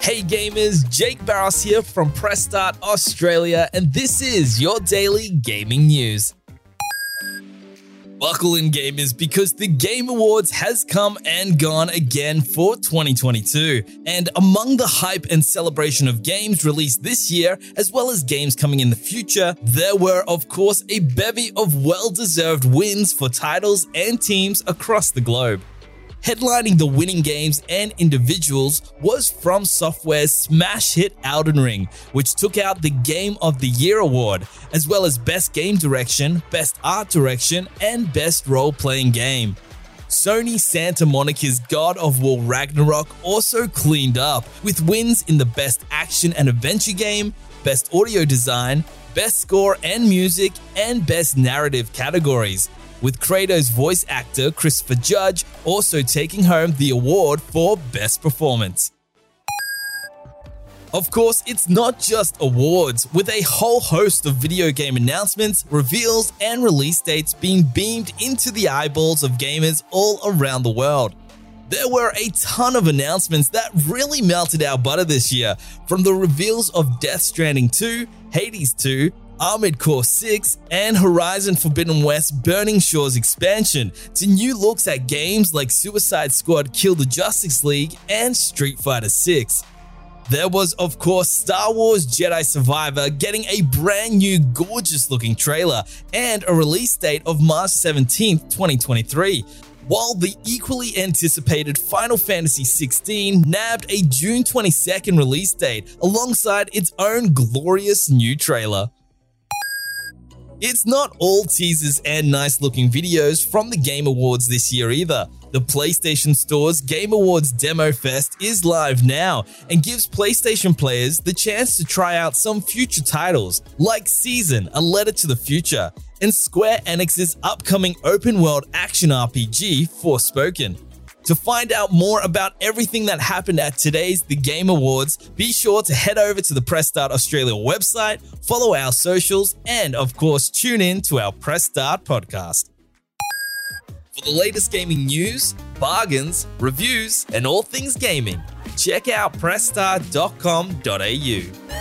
Hey gamers, Jake Barros here from Press Start Australia, and this is your daily gaming news. Buckle in, gamers, because the Game Awards has come and gone again for 2022. And among the hype and celebration of games released this year, as well as games coming in the future, there were, of course, a bevy of well deserved wins for titles and teams across the globe. Headlining the winning games and individuals was From Software's smash hit Elden Ring, which took out the Game of the Year award, as well as Best Game Direction, Best Art Direction, and Best Role Playing Game. Sony Santa Monica's God of War Ragnarok also cleaned up, with wins in the Best Action and Adventure Game, Best Audio Design, Best Score and Music, and Best Narrative categories with Kratos voice actor Christopher Judge also taking home the award for Best Performance. Of course, it's not just awards, with a whole host of video game announcements, reveals, and release dates being beamed into the eyeballs of gamers all around the world. There were a ton of announcements that really melted our butter this year, from the reveals of Death Stranding 2, Hades 2, Armored Core 6, and Horizon Forbidden West Burning Shores expansion to new looks at games like Suicide Squad Kill the Justice League and Street Fighter 6. There was, of course, Star Wars Jedi Survivor getting a brand new, gorgeous looking trailer and a release date of March 17, 2023. While the equally anticipated Final Fantasy XVI nabbed a June 22nd release date alongside its own glorious new trailer. It's not all teasers and nice looking videos from the Game Awards this year either. The PlayStation Store's Game Awards Demo Fest is live now and gives PlayStation players the chance to try out some future titles, like Season, A Letter to the Future, and Square Enix's upcoming open world action RPG, Forspoken. To find out more about everything that happened at today's The Game Awards, be sure to head over to the Press Start Australia website, follow our socials, and of course, tune in to our Press Start podcast. For the latest gaming news, bargains, reviews, and all things gaming, check out pressstart.com.au.